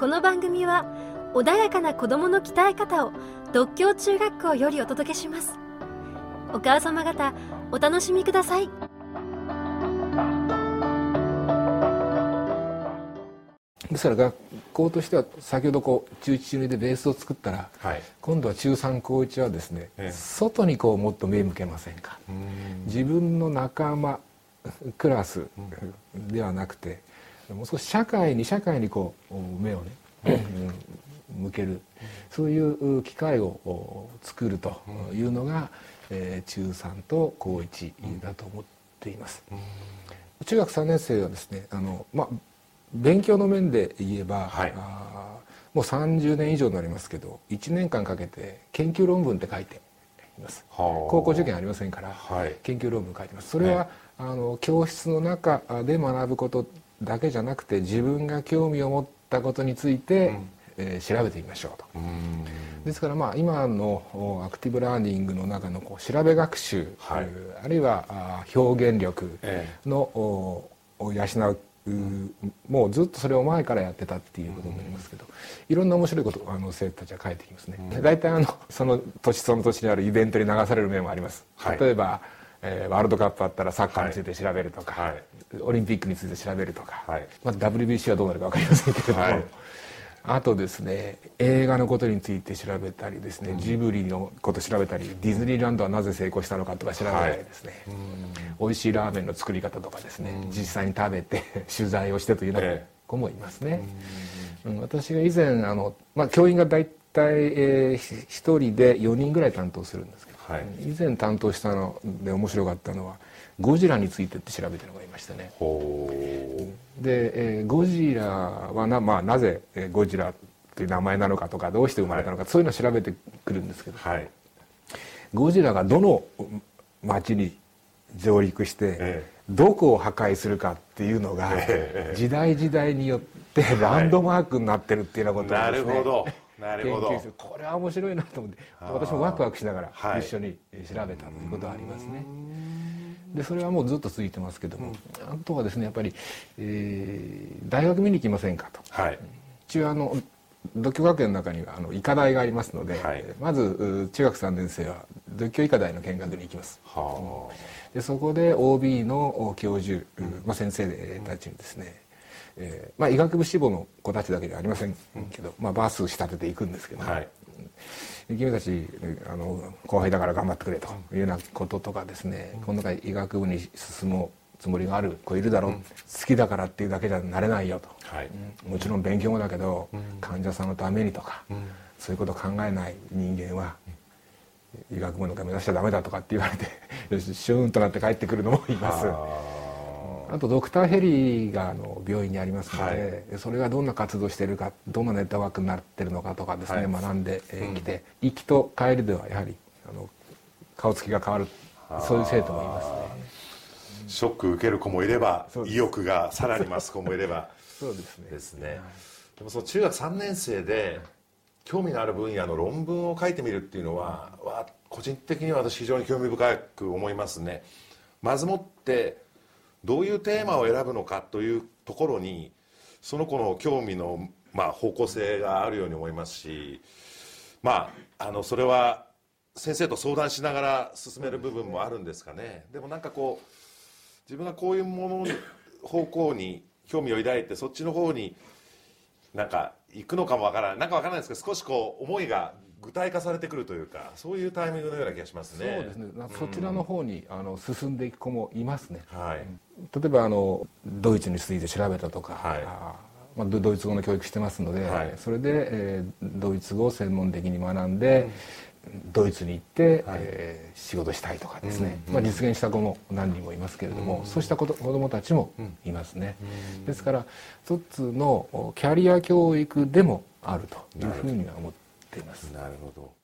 この番組は穏やかな子供の鍛え方を独協中学校よりお届けします。お母様方お楽しみください。ですから学校としては先ほどこう中1中2でベースを作ったら、はい。今度は中3高1はですね、ええ。外にこうもっと目向けませんか、自分の仲間クラスではなくてもう少し社会に社会にこう目をね、うん。向ける。そういう機会を作るというのが、えー中3と高1だと思っています。中学3年生はですねあの、まあ、勉強の面で言えば、はい。あーもう30年以上になりますけど1年間かけて研究論文って書いています。はあ。高校受験ありませんから、はい。研究論文書いてます。それは、あの教室の中で学ぶことだけじゃなくて自分が興味を持ったことについて、えー調べてみましょうと。うん。ですからまあ今のおアクティブラーニングの中のこう調べ学習、はい。あるいはあ表現力えのおを養ううもうずっとそれを前からやってたっていうことになりますけど、いろんな面白いことあの生徒たちは書いてきますね、大体あのその年その年にあるイベントに流される面もあります、はい。例えば、えーワールドカップあったらサッカーについて調べるとか、はい。オリンピックについて調べるとか、はい。まあ、WBC はどうなるか分かりませんけれども、はい。あとですね映画のことについて調べたりですね、ジブリのこと調べたりディズニーランドはなぜ成功したのかとか調べたりですね、美味しいラーメンの作り方とかですね、実際に食べて 取材をしてというようなええ。子もいますね、うん。私が以前あの、まあ、教員が大体、えー、1人で4人ぐらい担当するんですけど、はい。以前担当したので面白かったのはゴジラについてって調べてるのがいましたね。ほで、えーゴジラはな,、まあ、なぜえーゴジラという名前なのかとかどうして生まれたのか、そういうのを調べてくるんですけど。うはい。ゴジラがどの町に上陸して、えどこを破壊するかっていうのが、ええ。時代時代によってランドマークになってるっていうようなことをなですね。なるほど研究する。これは面白いなと思って私もワクワクしながはい。ら一緒に調べたということはありますね。でそれはもうずっと続いてますけども、あとはですねやっぱり、えー大学見に行きませんかと。はい。一応あの独協学園の中にはあの医科大がありますので、はい。まずう中学3年生は独協医科大の見学に行きます。はでそこで OB の教授、まあ、先生たちにですね、えーまあ、医学部志望の子たちだけではありませんけど、まあ、バス仕立てていくんですけど、はい。君たちあの後輩だから頑張ってくれというようなこととかですね、この中医学部に進むつもりがある子いるだろう、好きだからっていうだけじゃなれないよと、はい。もちろん勉強もだけど、患者さんのためにとか、そういうことを考えない人間は、医学部なんか目指しちゃダメだとかって言われてシューンとなって帰ってくるのもいますあとドクターヘリがあの病院にありますので、それがどんな活動しているかどんなネットワークになってるのかとかですね、はい。学んでえーきて、行きと帰りではやはりあの顔つきが変わるそういう生徒もいますね。ショック受ける子もいれば意欲がさらに増す子もいれば。そうですね。ですね。でもその中学3年生で興味のある分野の論文を書いてみるっていうのはわ個人的には私非常に興味深く思いますね。まずもってどういうテーマを選ぶのかというところにその子の興味の、まあ、方向性があるように思いますしまああのそれは先生と相談しながら進める部分もあるんですかね。でもなんかこう自分がこういうものに方向に興味を抱いてそっちの方になんか行くのかもわからない。なんかわからないですけど少しこう思いが具体化されてくるというかそういうタイミングのような気がしますね。そうですね。なそちらの方にあの進んでいく子もいますね。はい。例えばあのドイツについて調べたとか、はい。まあ、ドドイツ語の教育してますので、はい。それで、えードイツ語を専門的に学んで、ドイツに行って、はい。えー仕事したいとかですね、うん。まあ、実現した子も何人もいますけれども、そうした子どもたちもいますね、ですから一つのおキャリア教育でもあるというふうには思っています。なるほど